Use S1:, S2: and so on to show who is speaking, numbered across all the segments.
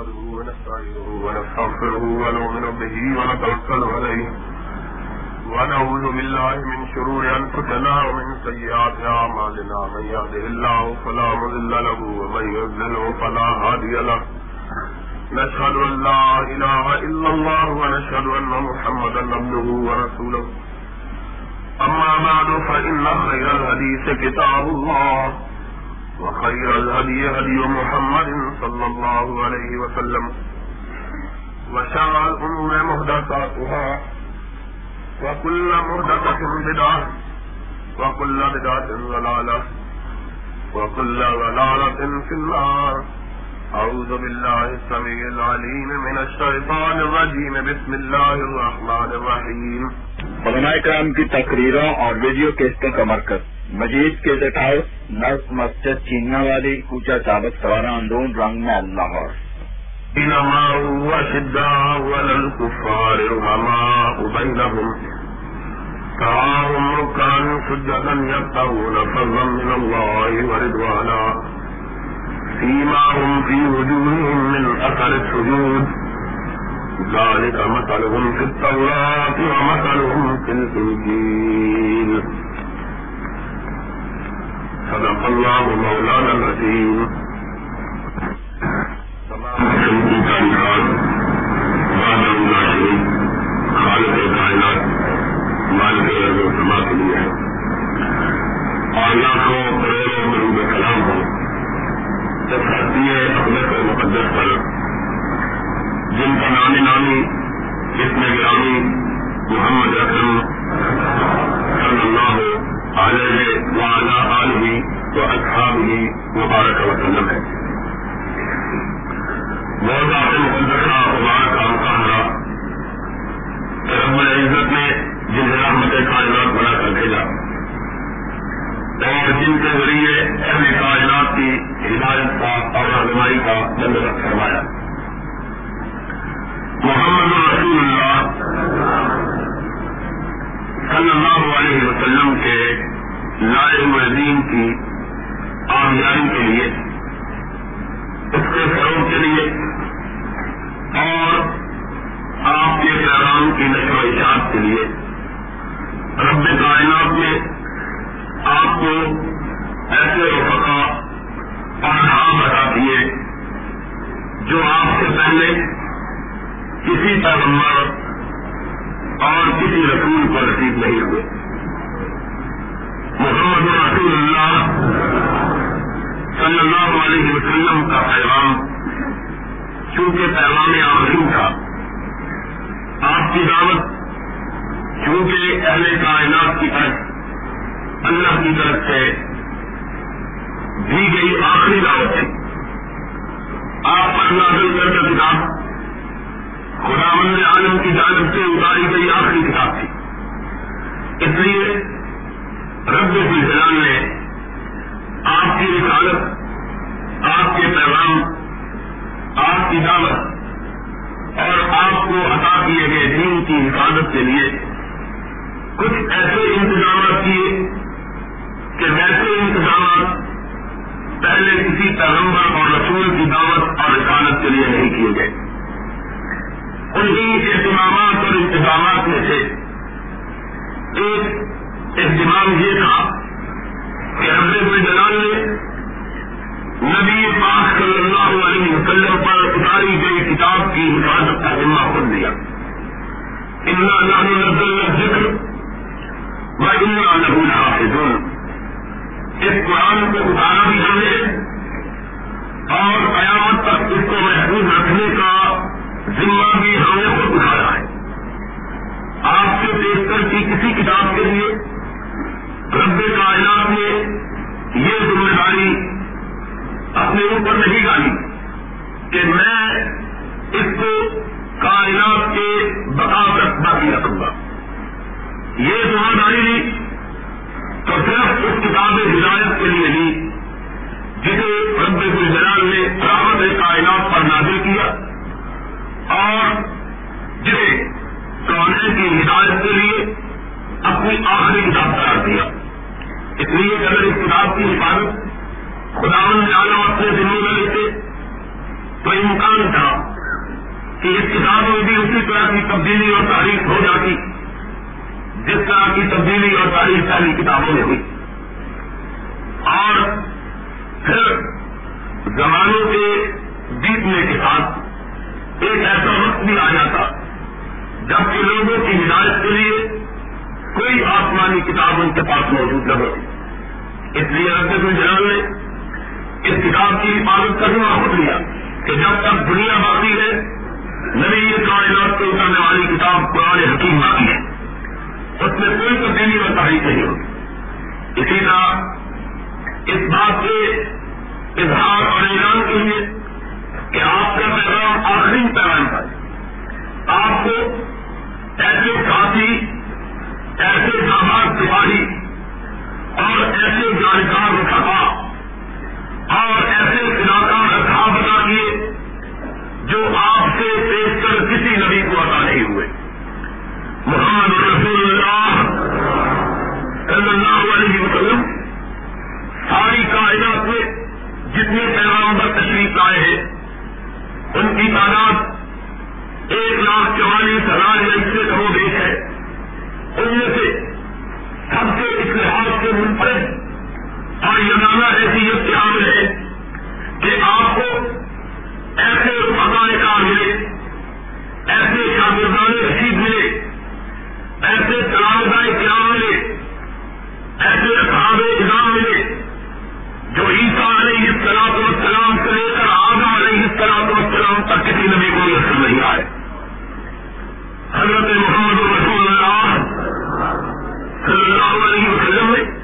S1: نحمده ونستعينه ونستغفره ونؤمن به ونتوكل عليه. ونعوذ بالله من شرور أنفسنا ومن سيئات أعمالنا. من يهده الله فلا مضل له ومن يضلله فلا هادي له. نشهد أن لا إله إلا الله ونشهد أن محمدا عبده ورسوله. أما بعد، فإن خير الحديث كتاب الله. وخير الهدي هدي محمد صلى الله عليه وسلم وشر الأمور مهدساتها وكل مهدسة بدعة وكل بدعة ضلالة وكل ضلالة في النار أعوذ بالله السميع العليم من الشيطان الرجيم بسم الله الرحمن الرحيم
S2: علماء کرام کی تقریروں اور ویڈیو کیسٹوں کا مرکز مجید کے ڈیٹ نرس مسجد چیننا والی کوچا چابک سوارا اندرون رنگ میں لاہور۔
S1: إنما هو شداء ولا الكفار رحماء بينهم تراهم ركعا سجدا يبتغون فضلا من الله ورضوانا فيما هم في وجوههم من أثر السجود۔ ذلك مثلهم في التوراة ومثلهم في الإنجيل صدق الله مولانا العظيم خالق کائنات. مالک ارض و سما کے لیے. ہے اور لاکھوں کروڑوں مرود کلام ہو. جب ہستی ہے اپنے کو مقدس پر. جن کا نامی نامی اس میں گرامی محمد رسم صلی اللہ علیہ وعلا عالمی و اصحابی مبارک وسلم ہے۔ بہت آپ مقدسہ مبارک کا مقابلہ رب العزت نے جنہیں رحمت کائنات بنا کر بھیجا۔ اور جن کے ذریعے اہل کائنات کی ہدایت کا اور رہنمائی کا بندوبست فرمایا۔ محمد رسول اللہ صلی اللہ علیہ وسلم کے لائے مدین کی آمدانی کے لیے، اس کے فروغ کے لیے، اور آپ کے پیغام کی نشر و اشاعت کے لیے۔ رب کائنات نے آپ کو ایسے رفقا اور نام بتا دیے جو آپ سے پہلے کسی پیغمبر اور کسی رسول کو نصیب نہیں ہوئے۔ محمد رسول اللہ صلی اللہ علیہ وسلم کا پیغام، چونکہ پیغام آخری تھا، آپ کی دعوت، چونکہ اہل کائنات کی طرف، اللہ کی طرف سے دی گئی آخری دعوت تھی۔ آپ پر نازل کر کتاب خدا مند عالم کی جانب سے اتاری گئی آخری کتاب تھی۔ اس لیے رب الجلال نے آپ کی رسالت، آپ کے پیغام، آپ کی دعوت اور آپ کو عطا کیے گئے دین کی حفاظت کے لیے کچھ ایسے انتظامات کیے کہ ویسے انتظامات پہلے کسی پیغمبر اور رسول کی دعوت اور رسالت کے لیے نہیں کیے گئے۔ انہیں اہتمامات اور انتظامات میں سے ایک اہتمام یہ تھا کہ رب جلال نے نبی پاک صلی اللہ علیہ وسلم پر اتاری گئی کتاب کی حفاظت کا ذمہ خود لیا ذکر و ان لہو حافظ اس قرآن کو اتارا بھی ہم نے اور قیامت تک اس کو محفوظ رکھنے کا ذمہ بھی ہم نے خود اٹھایا ہے۔ آپ سے پیش کر کی کسی کتاب کے لیے، رب کائنات نے یہ ذمہ داری اپنے اوپر نہیں ڈالی کہ میں اس کو کائنات کے بقا تک باقی رکھوں گا۔ یہ ذمہ داری لی تو صرف اس کتاب ہدایت کے لیے لی جسے رب الجلال نے رحمت کائنات پر نازل کیا۔ اور جسے کالج کی ہدایت کے لیے اپنی آخری کتاب قرار دیا۔ اس لیے کہ اگر اس کتاب کی حفاظت خداون نے اپنے ذمہ میں لیتے تو امکان تھا کہ اس کتاب میں بھی اسی طرح کی تبدیلی اور تاریخ ہو جاتی، جس طرح کی تبدیلی اور تاریخ ساری کتابوں میں ہوئی۔ اور پھر زمانوں کے بیتنے کے ساتھ ایک ایسا وقت بھی آ جاتا جبکہ لوگوں کی ہدایت کے لیے کوئی آسمانی کتاب ان کے پاس موجود نہ ہوتی۔ اس لیے رب جلال نے اس کتاب کی حفاظت کا ذمہ خود لیا کہ جب تک دنیا باقی ہے، نبی یہ کائنات کو اترنے والی کتاب قرآن حکیم باقی ہے۔ اس میں کوئی تبدیلی اور تاریخ نہیں ہوگی اسی طرح اس بات کے اظہار اور اعلان کے لیے کہ آپ کا پیغام آخری پیغام تھا آپ کو ایسے ساتھی ایسے جامع سپاہی اور ایسے جانکار رکھا اور ایسے علاقہ رکھا بنا دیے جو آپ سے پیش کر کسی نبی کو عطا نہیں ہوئے۔ محمد رسول اللہ صلی اللہ علیہ وسلم ساری کائنات میں جتنے پیغام پر تشریف لائے ہیں ان کی تعداد ایک لاکھ چوالیس ہزار یا اس سے کمو بیش ہے۔ ان میں سے سب سے اس لحاظ سے منفرد اور یگانہ حیثیت کے ہے کہ آپ کو ایسے فضائے کار ملے، ایسے شاگردان رشید ملے، ایسے سلامدائے قیام ملے، ایسے اصحاب نظام ملے جو عیسیٰ علیہ السلام والسلام سے لے کر آگا علیہ السلام تک کسی نبی کو نصر نہیں آئے۔ حضرت محمد رسول اللہ صلی اللہ علیہ وسلم نے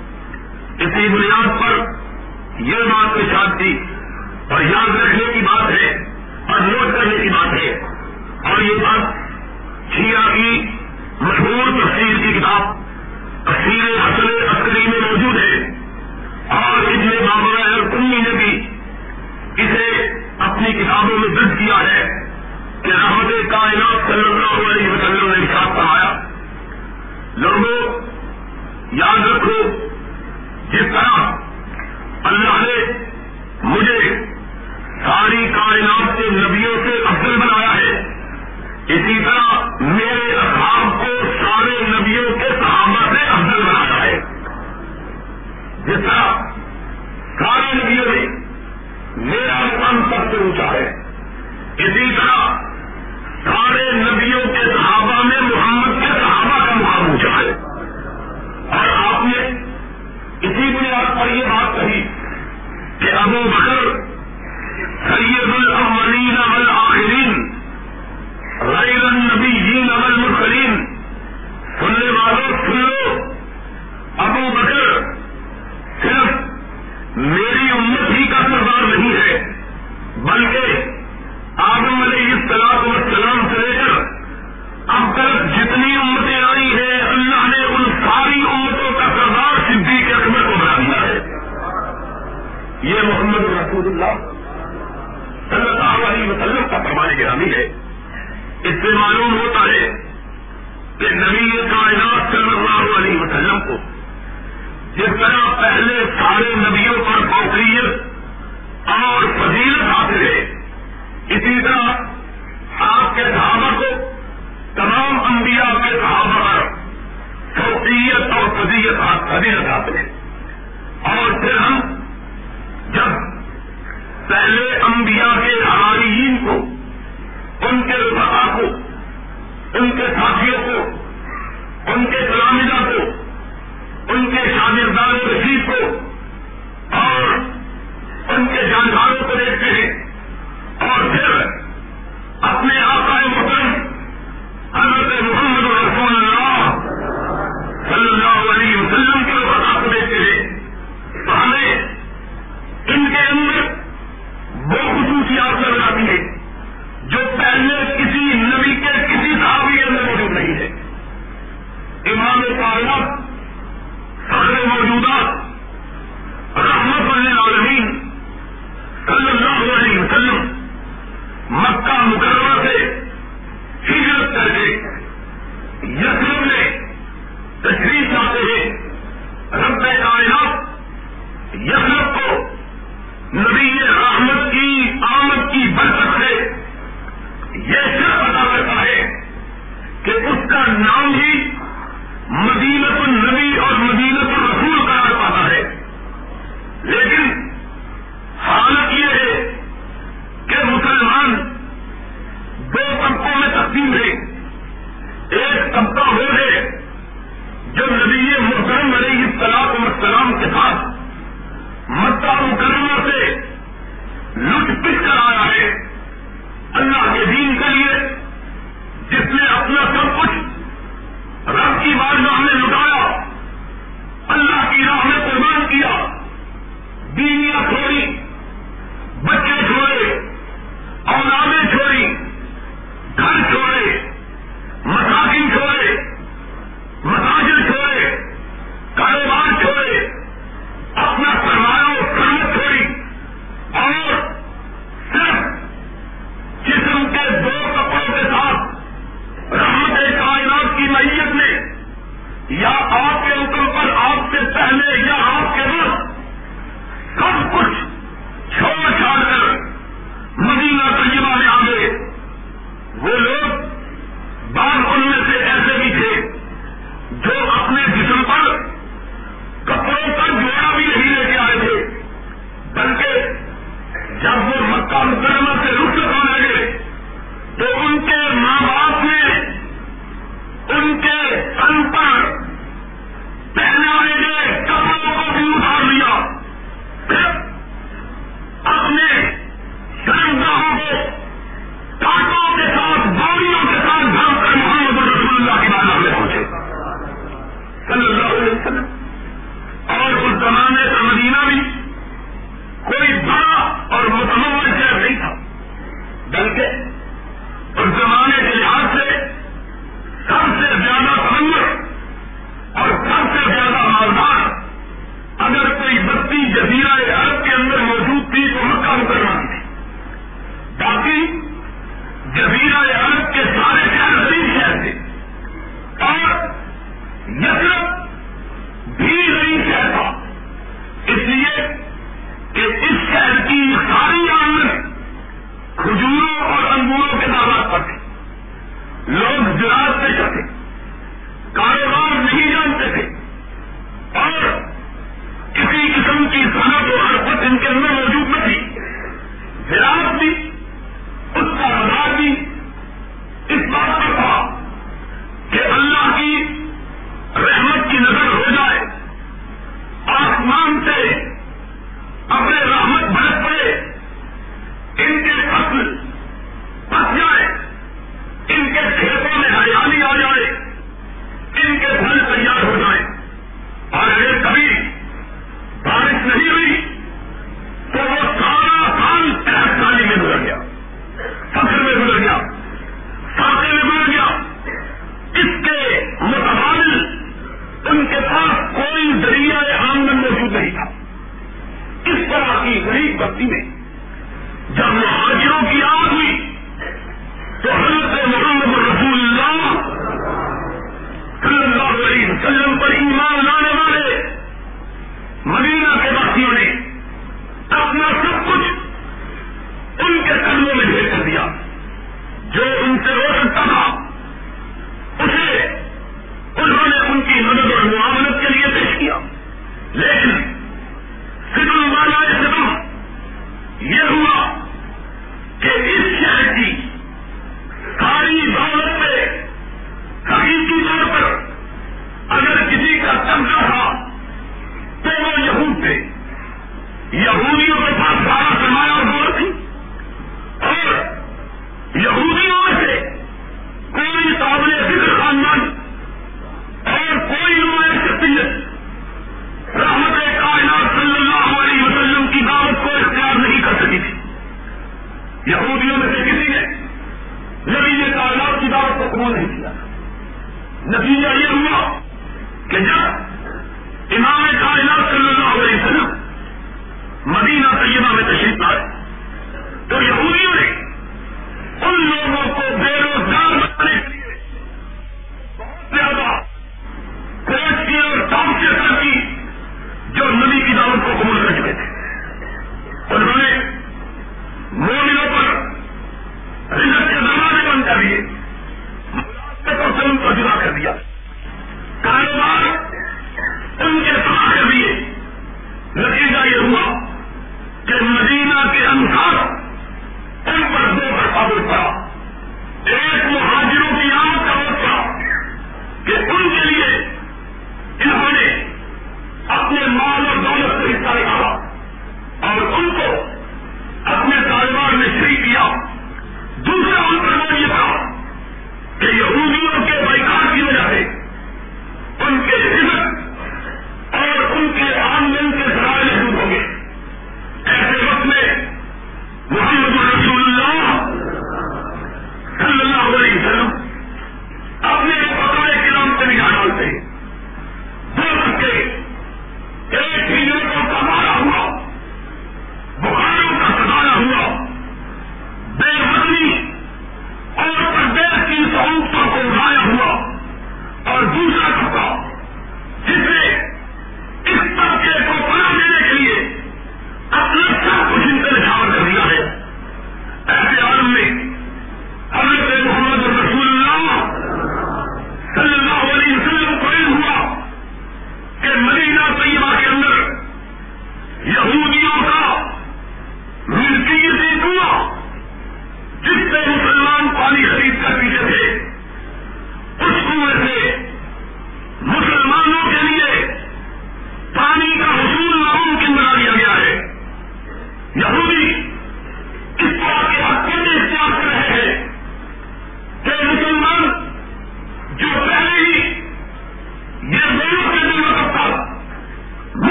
S1: اسی بنیاد پر یہ بات کے ساتھ تھی اور یاد رکھنے کی بات ہے اور نوٹ کرنے کی بات ہے۔ اور یہ بات شیعہ کی مشہور تفصیل کی کتاب تفصیل حسن عسکری میں موجود ہے۔ اور اس میں بابا کنی نے بھی اسے اپنی کتابوں میں درج کیا ہے کہ رحمت کائنات صلی اللہ علیہ وسلم نے ساتھ پڑھایا لوگوں، یاد رکھو، جس طرح اللہ نے مجھے ساری کائنات کے نبیوں سے افضل بنایا ہے، اسی طرح میرے اصحاب کو سارے نبیوں کے صحابہ سے افضل بنایا ہے۔ جس طرح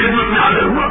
S1: خدمت میں حاضر ہوا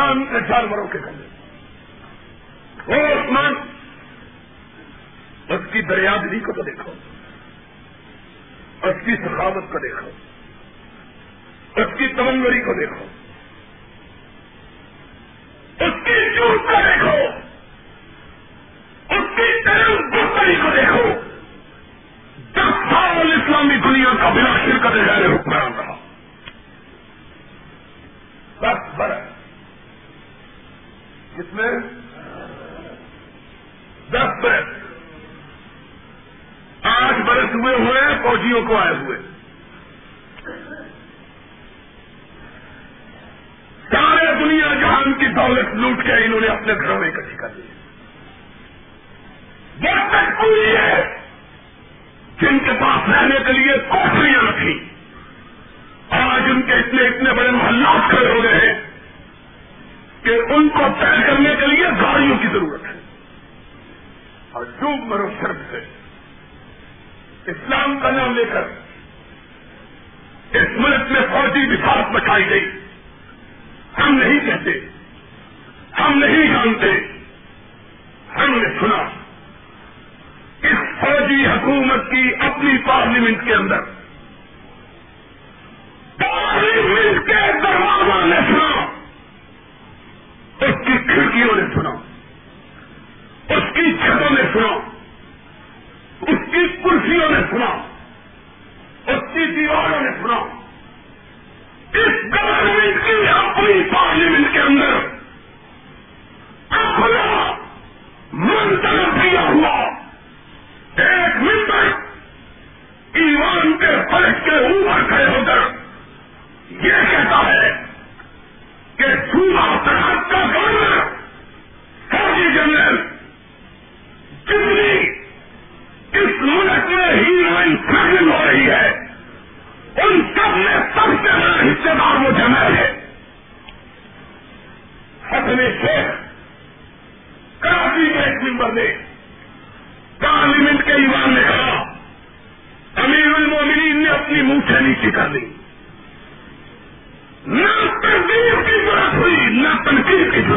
S1: آسمان جانوروں کے کمرے وہ آسمان، اس کی دریادری کو تو دیکھو۔ اس کی سخاوت کو دیکھو۔ اس کی تمنگری کو دیکھو۔ اس کی چوٹ کو دیکھو۔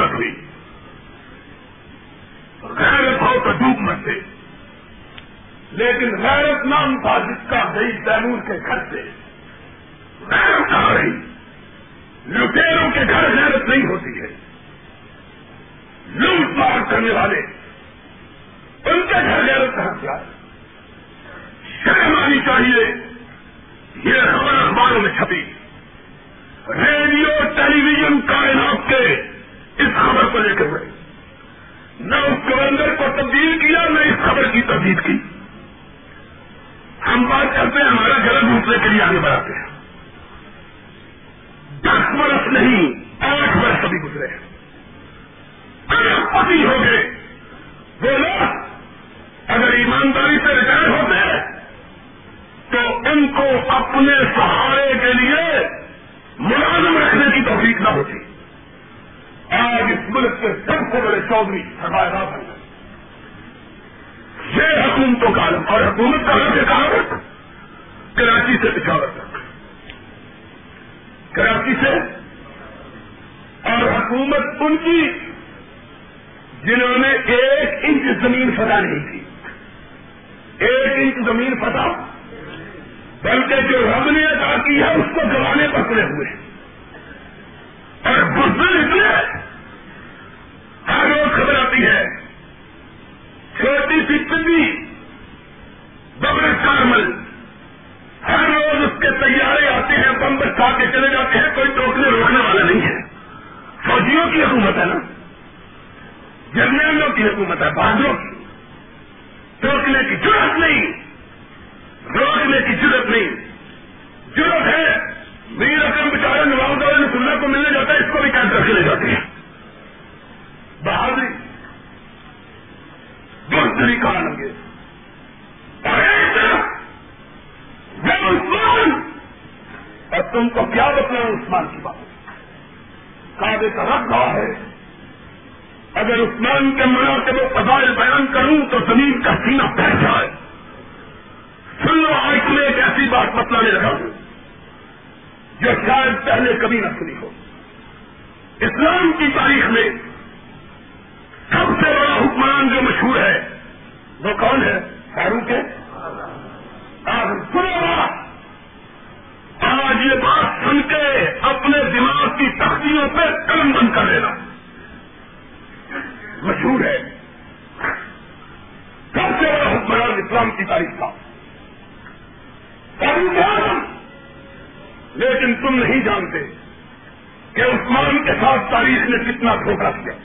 S1: رکھ لی غیر بہت عجوب مت تھے لیکن غیرت نام تھا جس کا دئی تیمور کے گھر سے۔ غیرت آ رہی لٹیروں کے گھر غیرت نہیں ہوتی ہے۔ لوٹ مار کرنے والے۔ ان کے گھر غیرت کا ہتھیار شرم آنی چاہیے۔ یہ ہمارے اخباروں میں چھپی۔ ریڈیو، ٹیلی ویژن، کائنات کے اس خبر کو لے کر گئے نہ اس گورنر کو تبدیل کیا، نہ اس خبر کی تبدیل کی۔ ہم بات کرتے ہیں، ہمارا گھر دوسرے کے لیے آگے بڑھاتے ہیں۔ دس برس نہیں، آٹھ برس ابھی گزرے ہیں۔ اگر پتی ہو گئے، وہ لوگ اگر ایمانداری سے ریٹائر ہوتے تو ان کو اپنے سہارے کے لیے ملازم رکھنے کی توفیق نہ ہوتی۔ ممالک کے سب سے بڑے چودھری سرمایہ بن گئے یہ حکومتوں کا عالم اور حکومت کہاں سے کہاں کراچی سے پچھاڑ تک۔ کراچی سے اور حکومت ان کی جنہوں نے ایک انچ زمین فتح نہیں کی۔ ایک انچ زمین فتح، بلکہ جو رب نے ادا کی ہے، اس کو گوانے پکڑے ہوئے۔ اور بزرگ اتنے ہر روز خبر آتی ہے۔ چھوٹی سی پنڈی ببر کارمل ہر روز اس کے تیارے آتے ہیں، بم برسا کے چلے جاتے ہیں، کوئی ٹوکنے روکنے والا نہیں ہے۔ فوجیوں کی حکومت ہے نا۔ جرنیلوں کی حکومت ہے، بہادروں کی۔ ٹوکنے کی ضرورت نہیں، روکنے کی ضرورت نہیں۔ ضرورت ہے میری رقم بچارے نواز سننے کو ملنے جاتا ہے، اس کو بھی قید کر کے لے جاتے ہیں؟ بہادری۔ بہتری کہاں لگے عثمان۔ اور تم کو کیا بتانا عثمان کی بات۔ کابے کا رب گاہ ہے۔ اگر عثمان کے منا کے وہ فضائل بیان کروں تو زمین کا سینہ بیٹھ جائے۔ سن لو آج میں ایک ایسی بات بتلانے لگا ہوں۔ جو شاید پہلے کبھی نہ سنی ہو۔ اسلام کی تاریخ میں سب سے بڑا حکمران جو مشہور ہے، وہ کون ہے؟ فاروق ہے۔ آج یہ بات سن کے اپنے دماغ کی تختیوں پہ قلم بند کر لینا۔ مشہور ہے۔ سب سے بڑا حکمران اسلام کی تاریخ تھا لیکن تم نہیں جانتے کہ عثمان کے ساتھ تاریخ نے کتنا دھوکہ کیا۔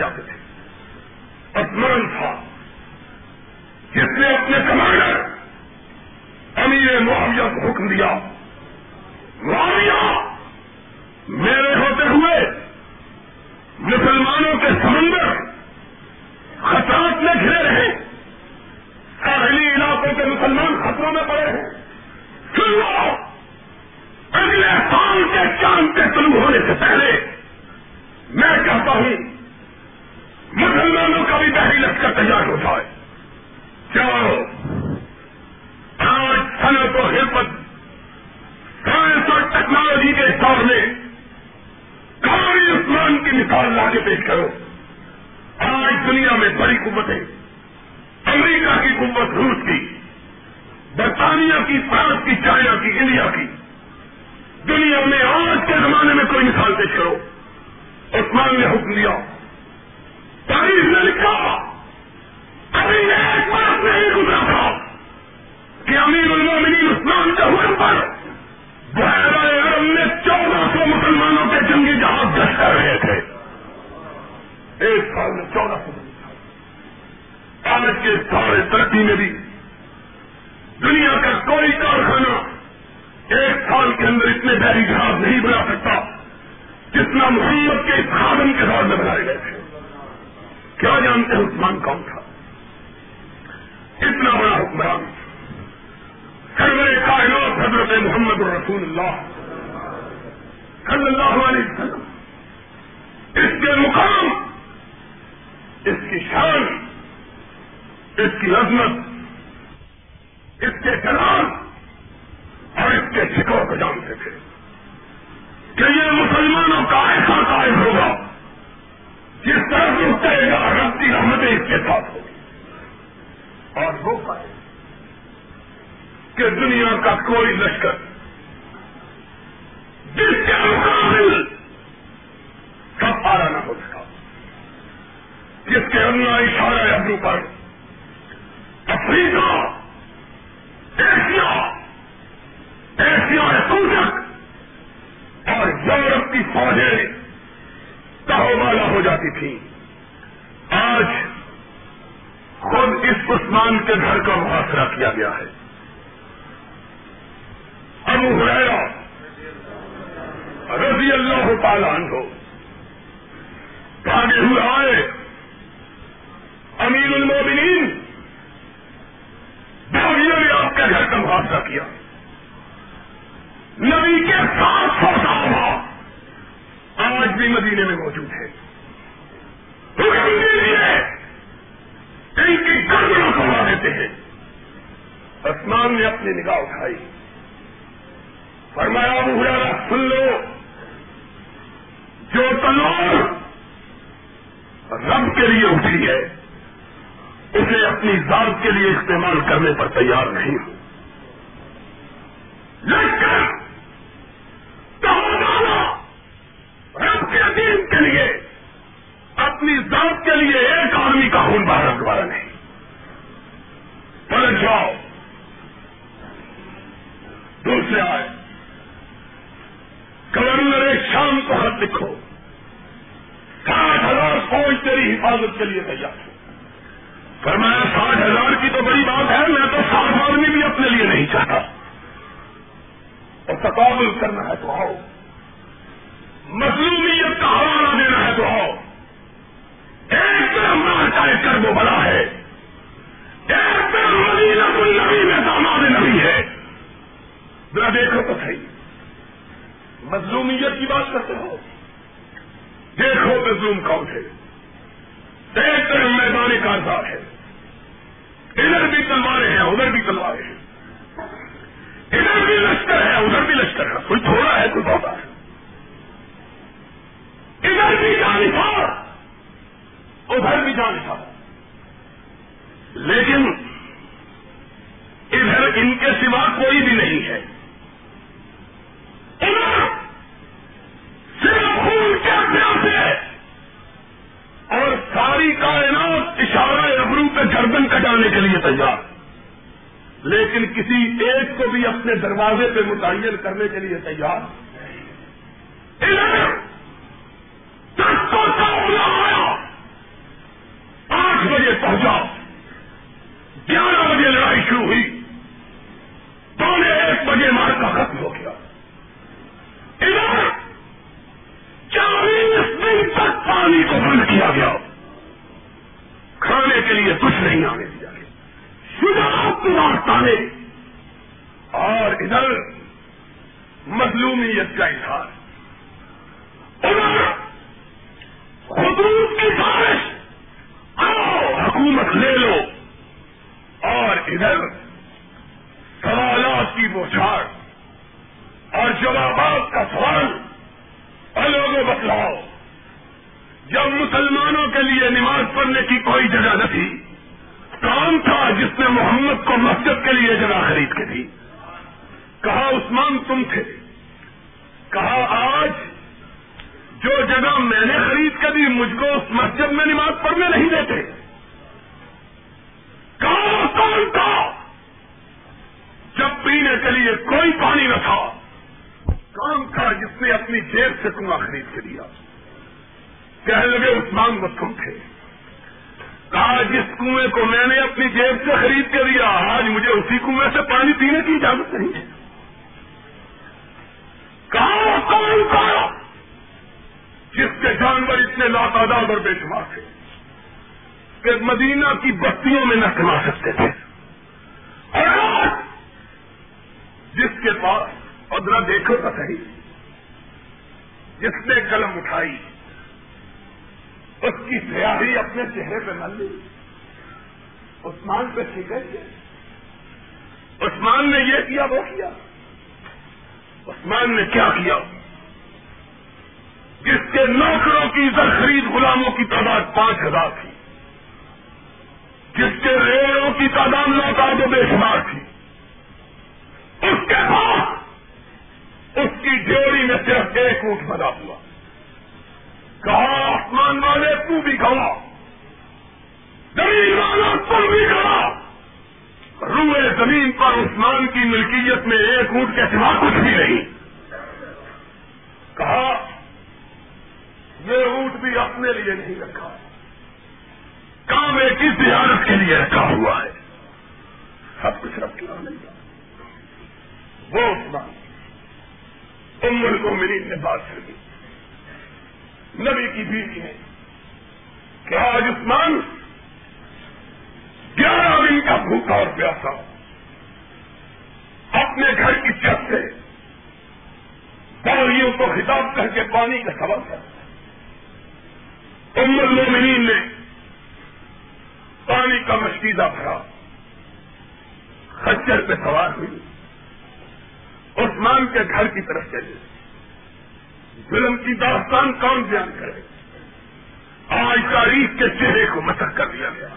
S1: جاتے تھی۔ آج خود اس عثمان کے گھر کا محاصرہ کیا گیا ہے۔ ابو ہریرا رضی اللہ پالان عنہ بھاگے ہوئے آئے۔ امیر المومنین بھاگیوں نے آپ کے گھر کا محاصرہ کیا۔ نبی کے ساتھ سو سال آج بھی مدینے میں موجود ہے۔ روشنی کے لیے ان کی گردنوں سما دیتے ہیں اسمان نے اپنی نگاہ اٹھائی۔ فرمایا مہرا سن لو۔ جو تلوار رب کے لیے اٹھی ہے، اسے اپنی ذات کے لیے استعمال کرنے پر تیار نہیں ہوں دروازے پہ متعین کرنے کے لیے تیار کام ایک ہی زیارت کے لیے رکھا ہوا ہے؟ سب کچھ رکھ کے نہیں وہ عثمان۔ عمر کو میری نے بات کر دی۔ نبی کی بیوی ہے۔ کہ آج عثمان گیارہ دن کا بھوکا اور پیاسا۔ اپنے گھر کی چھت سے باغیوں کو خطاب کر کے پانی کا سبب کر ام المومنین نے پانی کا مشکیزہ بھرا۔ خچر پہ سوار ہوئی۔ عثمان کے گھر کی طرف چلے۔ ظلم کی داستان کون بیان کرے؟ آج تاریخ کے چہرے کو مسق کر دیا گیا۔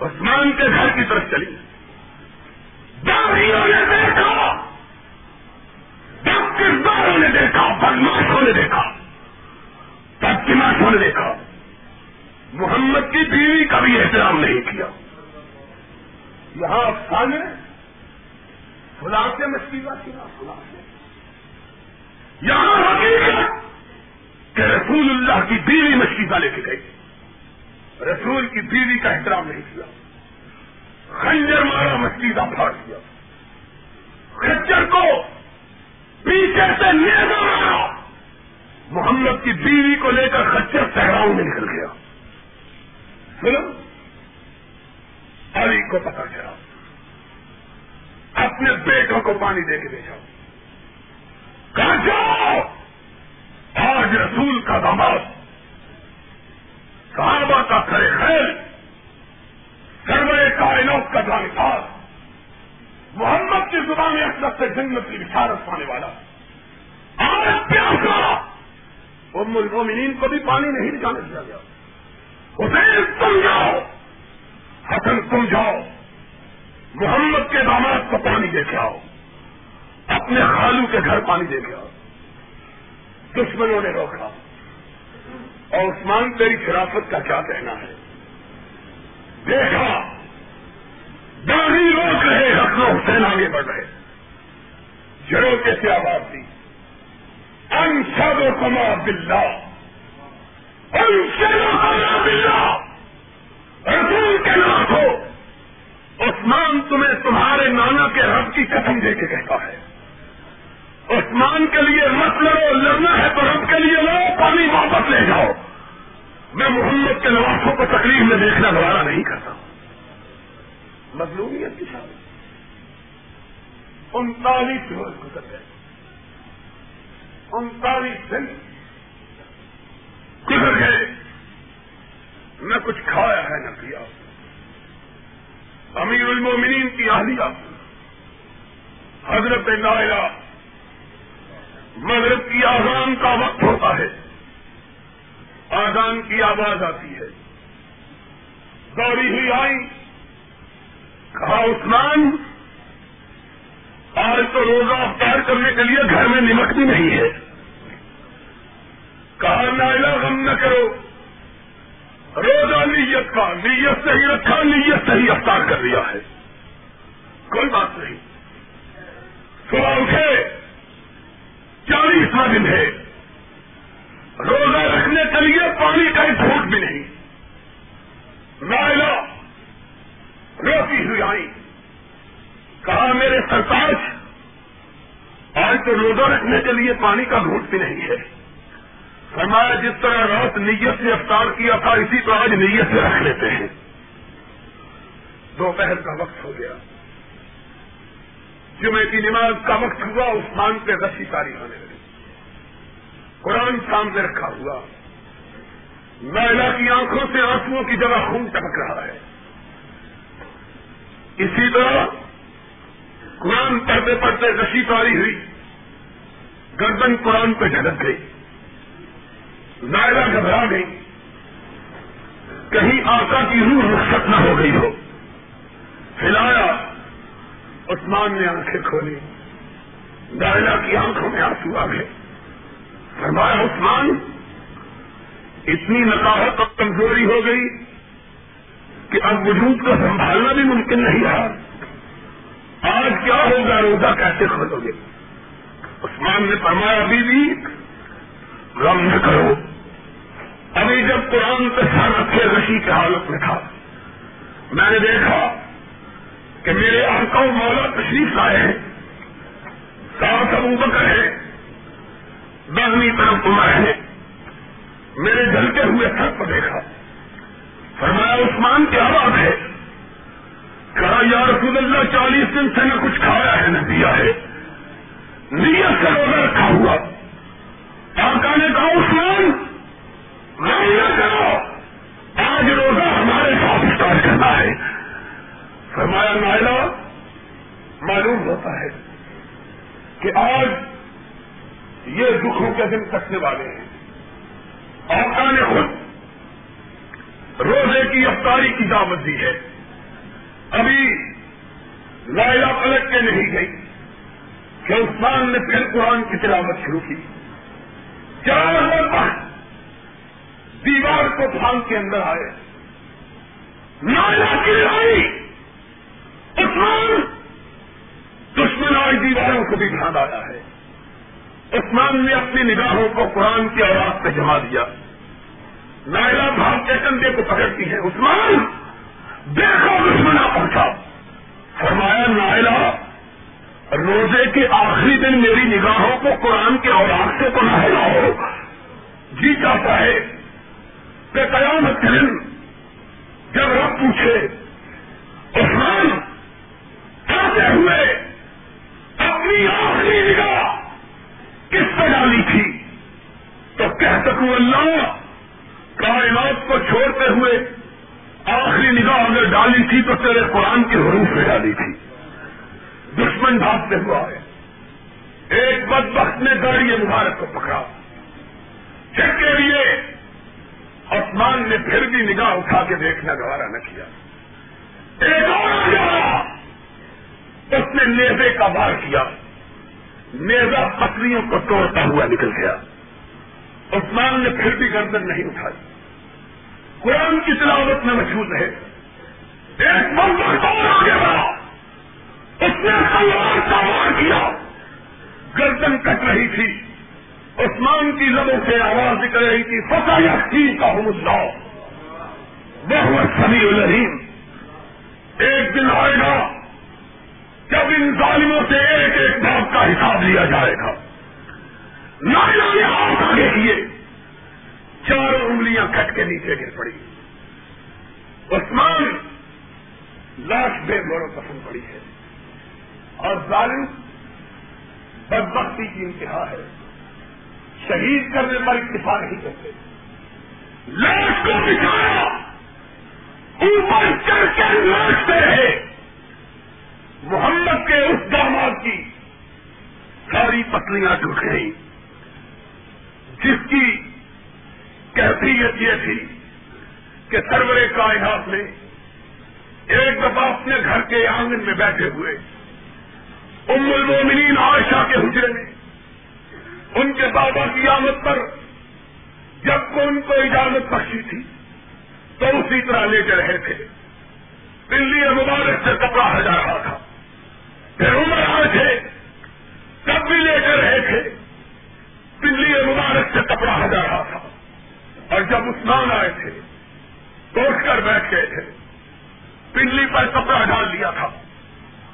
S1: عثمان کے گھر کی طرف چلی۔ داڑیوں نے دیکھا۔ جب کرداروں نے دیکھا؟ بدماشوں نے دیکھا۔ بدماشوں نے دیکھا۔ محمد کی بیوی کا بھی احترام نہیں کیا۔ یہاں افسانے فلاں سے مشکل کیا فلاں سے یہاں حقیقت کہ رسول اللہ کی بیوی مشکیزہ لے کے گئی۔ رسول کی بیوی کا احترام نہیں کیا۔ خنجر مارا مشکیزہ پھاڑ دیا۔ خچر کو پیچھے سے نیزا مارا۔ محمد کی بیوی کو لے کر خچر صحراؤں میں نکل گیا۔ سنو علی کو پتا چلا اپنے بیٹوں کو پانی دے کے بھیجا کہا جاؤ؟ آج رسول کا دماغ صحابہ کا کھڑے خیر سروے کائنات کا جانکار محمد کی زبان اصلت سے جنت کی بشارت پانے والا۔ آج پیاسا۔ ام المومنین کو بھی پانی نہیں جانے دیا گیا۔ حسین تم جاؤ، حسن تم جاؤ، محمد کے داماد کو پانی دے کے آؤ، اپنے خالو کے گھر پانی دے کے آؤ، دشمنوں نے روکا۔ اور عثمان تیری خلافت کا کیا کہنا ہے؟ دیکھا، داڑھی روک رہے حسن حسین آگے بڑھ رہے۔ جڑوں کیسے آواز دی ان سب کما بلا ان کما بلا رسول کے نام ہو عثمان تمہیں تمہارے نانا کے رب کی قسم دے کے کہتا ہے۔ عثمان کے لیے مت لڑو، لڑنا ہے تو رب کے لیے لو پانی واپس لے جاؤ۔ میں محمد کے نوازوں کو تکلیف میں دیکھنا دوبارہ نہیں کرتا۔ مظلومیت کی شادی انتالیس روز گزر گئے۔ انتالیس دن۔ گزر گئے۔ نہ کچھ کھایا ہے، نہ پیا۔ امیر المومنین کی اہلیہ، حضرت نائرہ، مغرب کی آزان کا وقت ہوتا ہے۔ آزان کی آواز آتی ہے۔ دوڑی ہوئی آئی۔ کہا، عثمان، آج تو روزہ افطار کرنے کے لیے گھر میں نمک بھی نہیں ہے۔ کہا نائلہ غم نہ کرو۔ روزہ نیت کا، نیت سے ہی رکھا، نیت سے ہی افطار کر دیا ہے۔ کوئی بات نہیں۔ صبح اٹھے چالیسواں دن ہے۔ روزہ رکھنے کے لیے پانی کا ایک گھوٹ بھی نہیں۔ نائلہ روتی ہوئی آئی۔ کہا میرے سرتاج آج تو روزہ رکھنے کے لیے پانی کا گھوٹ بھی نہیں ہے۔ فرمایا جس طرح رات نیت سے افطار کیا تھا، اسی طرح آج نیت سے رکھ لیتے ہیں۔ دوپہر کا وقت ہو گیا۔ جمعے کی نماز کا وقت ہوا، عثمان پہ رسی کاری ہونے لگی۔ قرآن سامنے رکھا ہوا۔ میلا کی آنکھوں سے آنسو کی جگہ خون ٹپک رہا ہے۔ اسی طرح قرآن پڑھتے پڑھتے رسی کاری ہوئی۔ گردن قرآن پہ جھلک گئی۔ نائرا گھبرا گئی کہیں آقا کی روح رخصت نہ ہو گئی ہو۔ ہلایا، عثمان نے آنکھیں کھولی۔ نائرا کی آنکھوں میں آنسو آ گئے۔ فرمایا، عثمان، اتنی نقاہت اور کمزوری ہو گئی کہ اب وجود کو سنبھالنا بھی ممکن نہیں رہا۔ آج کیا ہوگا، روزہ کیسے کھولو گے؟ عثمان نے فرمایا، بیوی، غم نہ کرو۔ ابھی جب قرآن پہ سر رکھے رشی کی حالت میں تھا۔ میں نے دیکھا کہ میرے آنکھوں مولا تشریف لائے ہیں۔ ساتھ ابو بکر ہے دہنی طرف عمر ہے میرے جلتے ہوئے سر کو دیکھا۔ فرمایا، عثمان کیا بات ہے؟ کہا، یا رسول اللہ، چالیس دن سے نہ کچھ کھایا ہے، نہ دیا ہے۔ نیت سے روزہ رکھا ہوا۔ آقا نے کہا اس میں عثمان کرو آج روزہ ہمارے ساتھ اسٹارٹ کرنا ہے فرمایا نائلہ معلوم ہوتا ہے کہ آج یہ دکھوں کے دن کٹنے والے ہیں آقا نے خود روزے کی افطاری کی دعوت دی ہے ابھی لائلہ پلٹ کے نہیں گئی، کہ عثمان نے پھر قرآن کی تلاوت شروع کی۔ چار وقت دیوار کو پھان کے اندر آئے۔ نالا کی لڑائی۔ عثمان دشمن آج دیواروں کو بھی دھیان آیا ہے۔ عثمان نے اپنی نگاہوں کو قرآن کی آواز پہ جما دیا۔ نائلہ بھاگ کے کندھے کو پکڑتی ہے۔ عثمان دیکھو دشمنا پہنچا۔ فرمایا نائلہ روزے کے آخری دن میری نگاہوں کو قرآن کے اوراق سے کو نہ ہلاؤ جی چاہتا ہے کہ قیامت کے دن جب رب پوچھے، عثمان آتے ہوئے اپنی آخری نگاہ کس پہ ڈالی تھی؟ تو کہہ سکوں اللہ، کائنات کو چھوڑتے ہوئے آخری نگاہ اگر ڈالی تھی تو تیرے قرآن کے حروف میں ڈالی تھی۔ دشمن بھاگتے ہوا ہے ایک بد وقت نے گاڑی مبارک کو پکڑا۔ چیک کے لیے عثمان نے پھر بھی نگاہ اٹھا کے دیکھنا گوارا نہ کیا۔ ایک اور اس نے نیزے کا بار کیا۔ نیزا پتریوں کو توڑتا ہوا نکل گیا۔ عثمان نے پھر بھی گردن نہیں اٹھائی۔ قرآن کی تلاوت میں مشہور ہے ایک منظر اور آ گیا۔ اس نے سلوار کا وار کیا۔ گردن کٹ رہی تھی۔ عثمان کی لبوں سے آواز نکل رہی تھی فسا یقین کا حملہ وہ سمی الرحیم ایک دن آئے گا، جب ان ظالموں سے ایک ایک باپ کا حساب لیا جائے گا۔ نائنا نے ہاتھ آگے کیے چاروں انگلیاں کٹ کے نیچے گر پڑی۔ عثمان لاش بے گورو پسند پڑی ہے۔ اور ظالم بدبختی کی انتہا ہے۔ شہید کرنے پر اکتفا نہیں کرتے۔ لاش کو بچایا اوپر چڑھ کر لاش پہ ہے محمد کے اس داماد کی ساری پتلیاں ٹوٹ گئی جس کی کیفیت یہ تھی کہ سرور کائنات نے ایک دفعہ اپنے گھر کے آنگن میں بیٹھے ہوئے ام المومنین عائشہ کے حجرے میں ان کے بابا کی آمد پر جب کو ان کو اجازت بخشی تھی، تو اسی طرح لے کے رہے تھے۔ دلی مبارک سے کپڑا ہجا رہا تھا۔ پھر عمر آئے تھے، تب بھی لے کے رہے تھے۔ دلی مبارک سے کپڑا ہجا رہا تھا۔ اور جب عثمان آئے تھے تو اٹھ کر بیٹھ گئے تھے۔ پنڈلی پر کپڑا ڈال دیا تھا۔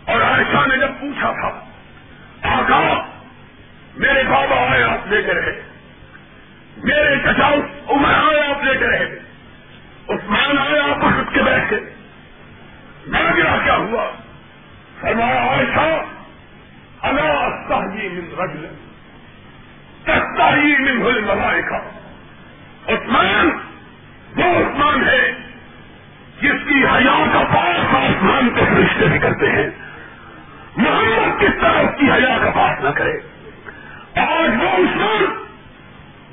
S1: اور عائشہ نے جب پوچھا تھا آگا میرے بابا آئے آپ لے کے رہے۔ میرے چچا عمر آئے آپ لے کے رہے۔ عثمان آئے آپ اٹھ کے بیٹھ کے۔ میں گرا کیا ہوا؟ فرمایا، عائشہ اللہ من رجل سستا ہی من ہوئی لڑائی کا عثمان، وہ عثمان ہے جس کی حیا کا پاس آسمان کے فرشتے بھی کرتے ہیں۔ محمد کس طرح اس کی حیا کا پاس نہ کرے۔ آج وہ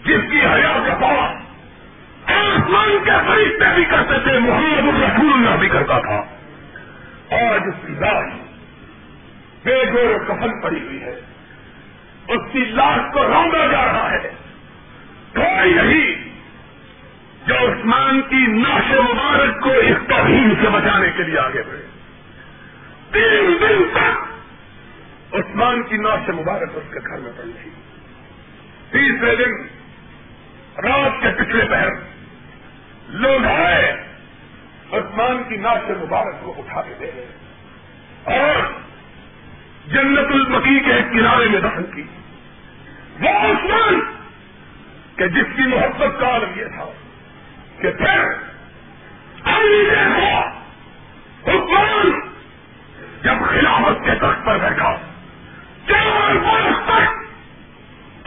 S1: جس کی حیا کا پاس آسمان کے فرشتے بھی کرتے تھے، محمد الرسول اللہ بھی کرتا تھا۔ آج اس کی لاش بے گور کفن پڑی ہوئی ہے۔ اس کی لاش کو روندا جا رہا ہے۔ کوئی نہیں جو عثمان کی ناش مبارک کو اس توہین سے بچانے کے لیے آگے بڑھے۔ تین دن تک عثمان کی ناش مبارک اس کے گھر میں پڑی تھی۔ تیسرے دن رات کے پچھلے پہر لوگ آئے، عثمان کی ناش مبارک کو اٹھا کے دے گئے اور جنت البقی کے کنارے میں دفن کی۔ وہ عثمان کہ جس کی محبت کا عالم یہ تھا کہ پھر حکمان جب خلافت کے تخت پر بیٹھا۔ چار برس تک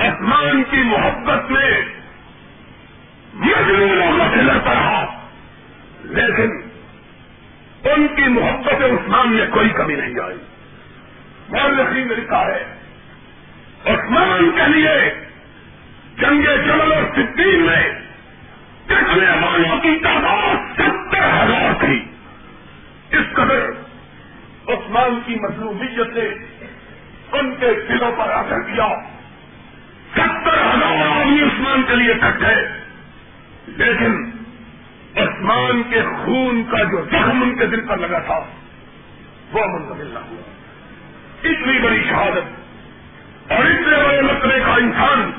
S1: آسمان کی محبت میں مجموعوں سے رہا لیکن ان کی محبت عثمان میں کوئی کمی نہیں آئی۔ مولفی نے لکھا ہے، عثمان کے لیے جنگ جمل اور صدین میں کٹنے والوں کی تعداد ستر ہزار تھی۔ اس قدر عثمان کی مصروفیت نے ان کے دلوں پر اثر کیا۔ ستر ہزار آدمی عثمان کے لیے کٹ گئے۔ لیکن عثمان کے خون کا جو زخم ان کے دل پر لگا تھا، وہ منتقل نہ ہوا۔ اتنی بڑی شہادت۔ اور اتنے بڑے مسئلے کا انسان،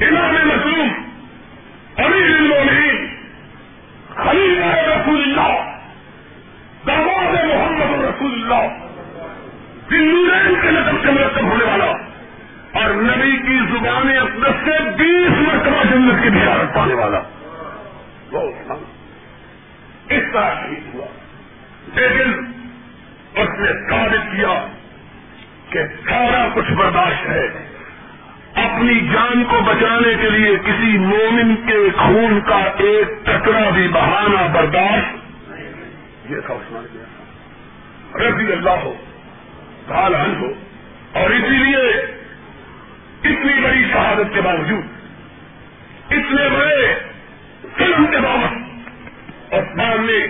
S1: امام مصروم امیر المومنین خلیل رسول اللہ دماد محمد رسول اللہ۔ دلین کے نظر سے مرتب ہونے والا اور نبی کی زبان اقدس سے بیس مرتبہ جنت کی بھیارت پانے والا۔ وہ اس طرح شہید ہوا۔ لیکن اس نے ثابت کیا کہ سارا کچھ برداشت ہے۔ اپنی جان کو بچانے کے لیے کسی مومن کے خون کا ایک ٹکڑا بھی بہانا برداشت۔ یہ تھا عثمان کیا رضی اللہ ہو حل ہو۔ اور اسی لیے اتنی بڑی شہادت کے باوجود، اتنے بڑے فلم کے باوجود عثمان نے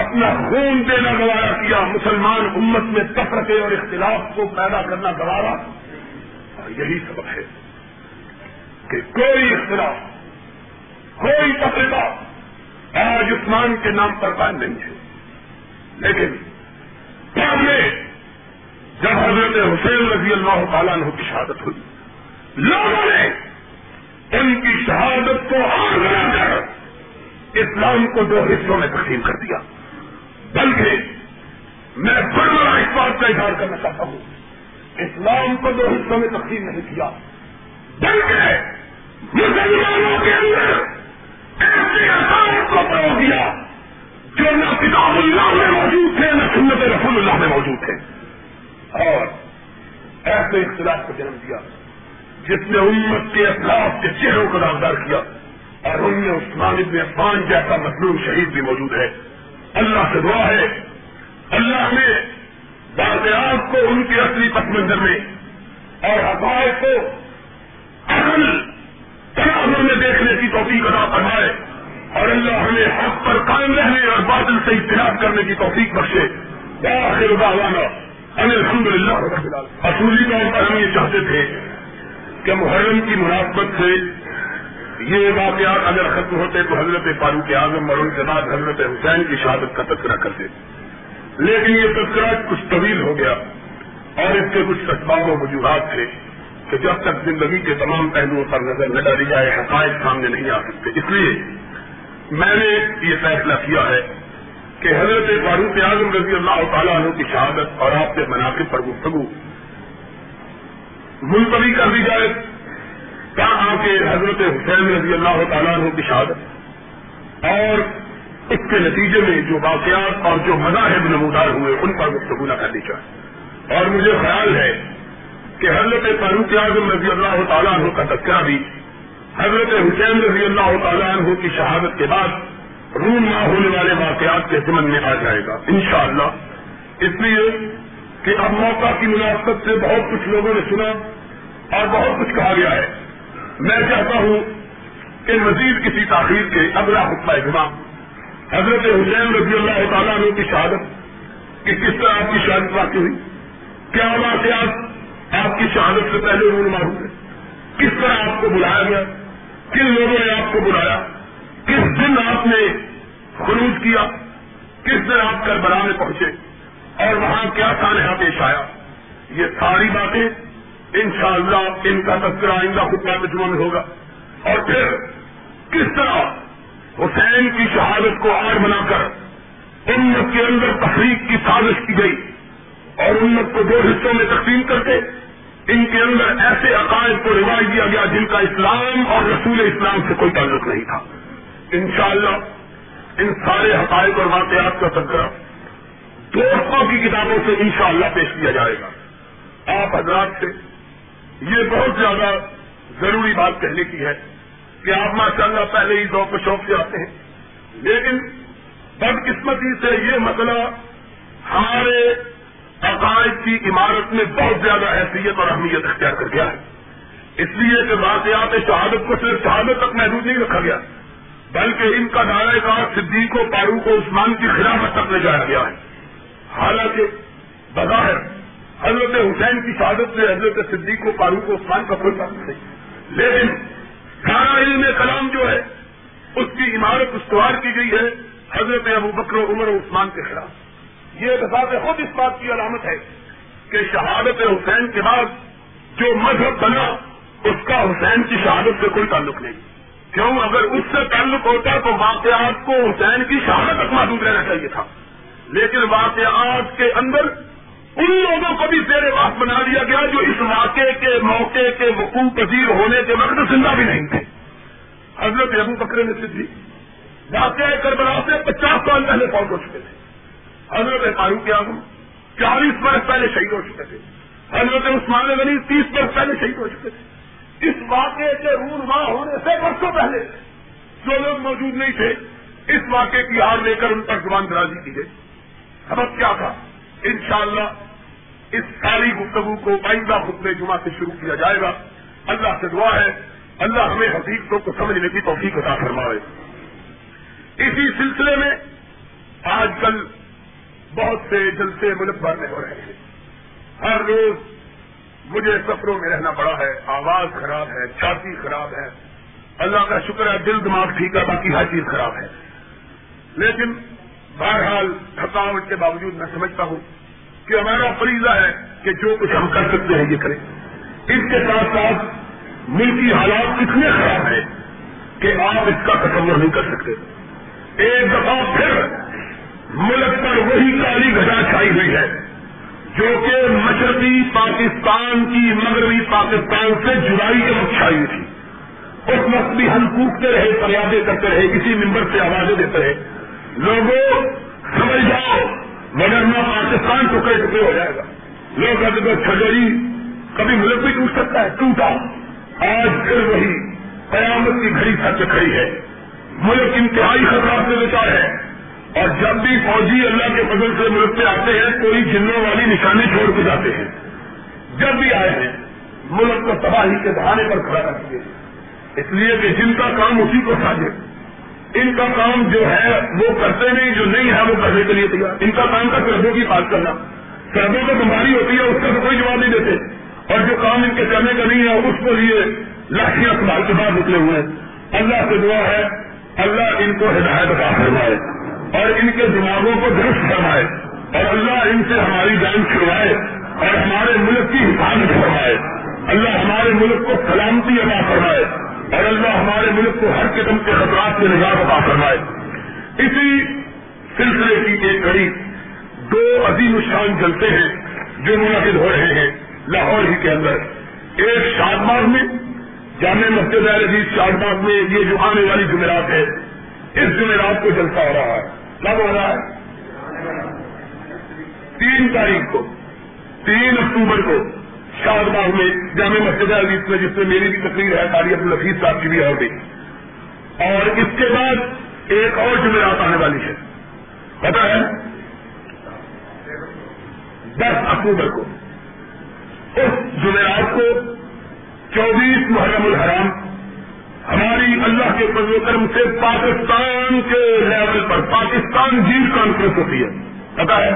S1: اپنا خون دینا گوارا کیا، مسلمان امت میں تفرقے اور اختلاف کو پیدا کرنا گوارا۔ اور یہی سبب ہے کہ کوئی اختلاف، کوئی تفریح آج عثمان کے نام پر قائم نہیں ہے۔ لیکن میں جب حضرت حسین رضی اللہ تعالیٰ نے کی شہادت ہوئی، لوگوں نے ان کی شہادت کو آگ بنا کر اسلام کو دو حصوں میں تقسیم کر دیا۔ بلکہ میں بڑا اس بات کا اظہار کرنا چاہتا ہوں، اسلام کو دو حصوں میں تقسیم نہیں کیا، بلکہ مسلمانوں کے اندر ایسے اثاث کو پڑو دیا جو نہ کتاب اللہ میں موجود تھے، نہ سنت رسول اللہ میں موجود تھے۔ اور ایسے اختلاف کو جنم دیا جس نے امت کے اخلاق کے چہروں کو داغدار کیا اور ان میں عثمان ابن عفان جیسا مظلوم شہید بھی موجود ہے۔ اللہ سے دعا ہے۔ اللہ نے واقعات کو ان کے اصلی پس منظر میں اور حقائق کو اصل تناظر میں دیکھنے کی توفیق ادا فرمائے اور اللہ ہمیں حق پر قائم رہنے اور بات عمل سے اجتناب کرنے کی توفیق بخشے۔ بآخر دعوانا الحمد للہ اصولی طور پر ہم یہ چاہتے تھے کہ محرم کی مناسبت سے یہ واقعات اگر ختم ہوتے تو حضرت فاروق اعظم اور ان کے بعد حضرت حسین کی شہادت کا تذکرہ کرتے۔ لیکن یہ تذکرہ کچھ طویل ہو گیا اور اس کے کچھ اسباب و وجوہات تھے کہ جب تک زندگی کے تمام پہلوؤں پر نظر نہ ڈالی جائے، حقائق سامنے نہیں آ سکتے۔ اس لیے میں نے یہ فیصلہ کیا ہے کہ حضرت فاروق اعظم رضی اللہ تعالیٰ عنہ کی شہادت اور آپ کے مناقب پر گفتگو ملتوی کر دی جائے کیا آ کے حضرت حسین رضی اللہ تعالیٰ عنہ کی شہادت اور اس کے نتیجے میں جو واقعات اور جو مذاہب نمودار ہوئے ان پر گفتگو نہ کرنی چاہیے اور مجھے خیال ہے کہ حضرت فاروق اعظم رضی اللہ تعالیٰ عنہ کا تذکرہ بھی حضرت حسین رضی اللہ تعالیٰ عنہ کی شہادت کے بعد رونما ہونے والے واقعات کے ضمن میں آ جائے گا، انشاءاللہ۔ اس لیے کہ اب موقع کی مناسبت سے بہت کچھ لوگوں نے سنا اور بہت کچھ کہا گیا ہے۔ میں چاہتا ہوں کہ مزید کسی تاخیر کے اگلا حکمہ جمع حضرت حسین رضی اللہ تعالیٰ عنہ کی شہادت کہ کس طرح آپ کی شہادت واقع ہوئی؟ کیا واقعات آپ کی شہادت سے پہلے رونما ہوئے؟ کس طرح آپ کو بلایا گیا؟ کن لوگوں نے آپ کو بلایا؟ کس دن آپ نے خروج کیا؟ کس دن آپ کربلا میں پہنچے؟ اور وہاں کیا سانحہ پیش آیا؟ یہ ساری باتیں انشاءاللہ ان کا تذکرہ آئندہ خطبہ تجمہ میں ہوگا۔ اور پھر کس طرح حسین کی شہادت کو آڑ بنا کر امت کے اندر تفریق کی سازش کی گئی اور امت کو دو حصوں میں تقسیم کرتے، ان کے اندر ایسے عقائد کو رواج دیا گیا جن کا اسلام اور رسول اسلام سے کوئی تعلق نہیں تھا۔ انشاءاللہ ان سارے حقائق اور واقعات کا تذکرہ دوستوں کی کتابوں سے انشاءاللہ پیش کیا جائے گا۔ آپ حضرات سے یہ بہت زیادہ ضروری بات کہنے کی ہے کہ آپ ماشاء اللہ پہلے ہی دو کو شوق سے آتے ہیں، لیکن بدقسمتی سے یہ مسئلہ ہمارے عقائد کی عمارت میں بہت زیادہ حیثیت اور اہمیت اختیار کر گیا ہے۔ اس لیے کہ واقعات شہادت کو صرف شہادت تک محدود نہیں رکھا گیا بلکہ ان کا دائرہ کار صدیق و فاروق و عثمان کی خلافت تک لے جایا گیا ہے۔ حالانکہ بظاہر حضرت حسین کی شہادت سے حضرت صدیق و فاروق و عثمان کا کوئی تعلق نہیں۔ لیکن سارا علم کلام جو ہے، اس کی عمارت استوار کی گئی ہے حضرت ابو بکر و عمر و عثمان کے خلاف۔ یہ بذات خود اس بات کی علامت ہے کہ شہادت حسین کے بعد جو مذہب بنا، اس کا حسین کی شہادت سے کوئی تعلق نہیں۔ کیوں؟ اگر اس سے تعلق ہوتا تو واقعات کو حسین کی شہادت تک محدود رہنا چاہیے تھا۔ لیکن واقعات کے اندر ان لوگوں کو بھی زیر بات بنا دیا گیا جو اس واقعے کے موقع کے وقوع پذیر ہونے کے وقت زندہ بھی نہیں تھے۔ حضرت ابو بکر نے سدھی واقعہ کربلا سے پچاس سال پہلے پہنچ ہو چکے تھے۔ حضرت فاروق اعظم چالیس برس پہلے شہید ہو چکے تھے۔ حضرت عثمان غنی تیس برس پہلے شہید ہو چکے تھے۔ اس واقعے کے رونما ہونے سے برسوں پہلے جو لوگ موجود نہیں تھے، اس واقعے کی ہار لے کر ان پر زبان درازی کی گئی۔ سبق کیا تھا؟ انشاءاللہ اس ساری گفتگو کو آئندہ خطبے جمعہ سے شروع کیا جائے گا۔ اللہ سے دعا ہے۔ اللہ ہمیں حقیقتوں کو سمجھنے کی توفیق عطا فرمائے اسی سلسلے میں آج کل بہت سے جلسے ملک بھر میں ہو رہے ہیں۔ ہر روز مجھے سفروں میں رہنا پڑا ہے، آواز خراب ہے چھاتی خراب ہے۔ اللہ کا شکر ہے، دل دماغ ٹھیک ہے، باقی ہر چیز خراب ہے۔ لیکن بہرحال تھکاوٹ کے باوجود میں سمجھتا ہوں کہ ہمارا فریضہ ہے کہ جو کچھ ہم کر سکتے ہیں، یہ کریں۔ اس کے ساتھ ساتھ ملکی حالات اتنے خراب ہیں کہ آپ اس کا تصور نہیں کر سکتے۔ ایک دفعہ پھر ملک پر وہی کالی گھٹا چھائی ہوئی ہے۔ جو کہ مشرقی پاکستان کی مغربی پاکستان سے جڑائی کے وقت چھائی تھی۔ اس وقت بھی ہم کوٹتے رہے، فریادیں کرتے رہے کسی ممبر سے آوازیں دیتے رہے۔ لوگوں، سمجھ جاؤ مگر پاکستان ٹکڑے ٹکڑے ہو جائے گا۔ لوگ اگر چھجڑی کبھی ملک بھی ٹوٹ سکتا ہے، ٹوٹا۔ آج پھر وہی قیامت کی گھڑی سچ کھڑی ہے۔ ملک انتہائی خطرات سے بچا ہے۔ اور جب بھی فوجی اللہ کے فضل سے ملک پہ آتے ہیں، کوئی جنوں والی نشانی چھوڑ کے جاتے ہیں۔ جب بھی آئے ہیں، ملک کو تباہی کے بہانے پر کھڑا رکھتے ہیں اس لیے کہ جن کا کام اسی کو ساجے جی۔ ان کا کام جو ہے، وہ کرتے نہیں، جو نہیں ہے، وہ کرنے کے لیے تیار۔ ان کا کام کا سرحدوں کی بات کرنا۔ سرحدوں کو بیماری ہوتی ہے، اس کا تو کوئی جواب نہیں دیتے۔ اور جو کام ان کے کرنے کا نہیں ہے، اس کو لیے لاٹیاں سنبھال کے بعد نکلے ہوئے۔ ہیں اللہ سے دعا ہے، اللہ ان کو ہدایت عطا فرمائے۔ اور ان کے دماغوں کو درست فرمائے اور اللہ ان سے ہماری جان چھڑوائے اور ہمارے ملک کی حفاظت فرمائے۔ اللہ ہمارے ملک کو سلامتی ادا فرمائے اور اللہ ہمارے ملک کو ہر قسم کے خطرات سے نجات عطا فرمائے۔ اسی سلسلے کی ایک کڑی دو عظیم شان جلتے ہیں جو منعقد ہو رہے ہیں لاہور ہی کے اندر۔ ایک شاد باغ میں، جامع مسجد عزیز شاد باغ میں یہ جو آنے والی جمعرات ہے، اس جمعرات کو جلسہ ہو رہا ہے۔ کب ہو رہا ہے؟ تین تاریخ کو، تین اکتوبر کو شاد باغ میں جامع مسجد عزیز میں، جس میں میری بھی تقریر ہے تاریخ الفیظ صاحب کی بھی اور اور اس کے بعد ایک اور جمعرات آنے والی ہے۔ پتا ہے؟ دس اکتوبر کو۔ اس جمعرات کو چوبیس محرم الحرام ہماری اللہ کے فضل و کرم سے پاکستان کے لیول پر، پاکستان جیل کانفرنس ہوتی ہے۔ پتا ہے؟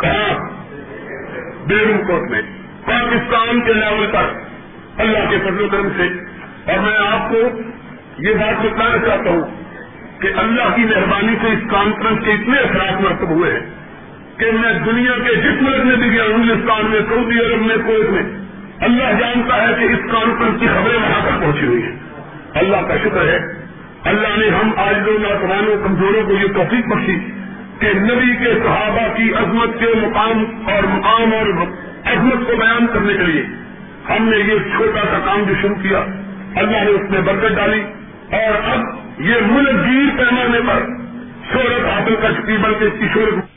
S1: کہاں؟ بیرون کوٹ میں۔ پاکستان کے لیول پر اللہ کے فضل و کرم سے۔ اور میں آپ کو یہ بات بتانا چاہتا ہوں کہ اللہ کی مہربانی سے اس کانفرنس کے اتنے اثرات مرتب ہوئے ہیں کہ میں دنیا کے جس ملک میں بھی گیا، ہندوستان میں، سعودی عرب میں، کویت میں، اللہ جانتا ہے کہ اس کانفرنس کی خبریں وہاں تک پہنچی ہوئی ہیں۔ اللہ کا شکر ہے۔ اللہ نے ہم آج لوگ نوجوانوں کمزوروں کو یہ توفیق بخشی کہ نبی کے صحابہ کی عظمت کے مقام اور مقام اور عظمت کو بیان کرنے کے لیے ہم نے یہ چھوٹا سا کام جو شروع کیا۔ اللہ نے اس میں برکت ڈالی اور اب یہ ملک گیر پیمانے پر شہرت حاصل کر چکی بلکہ اس کی شہرت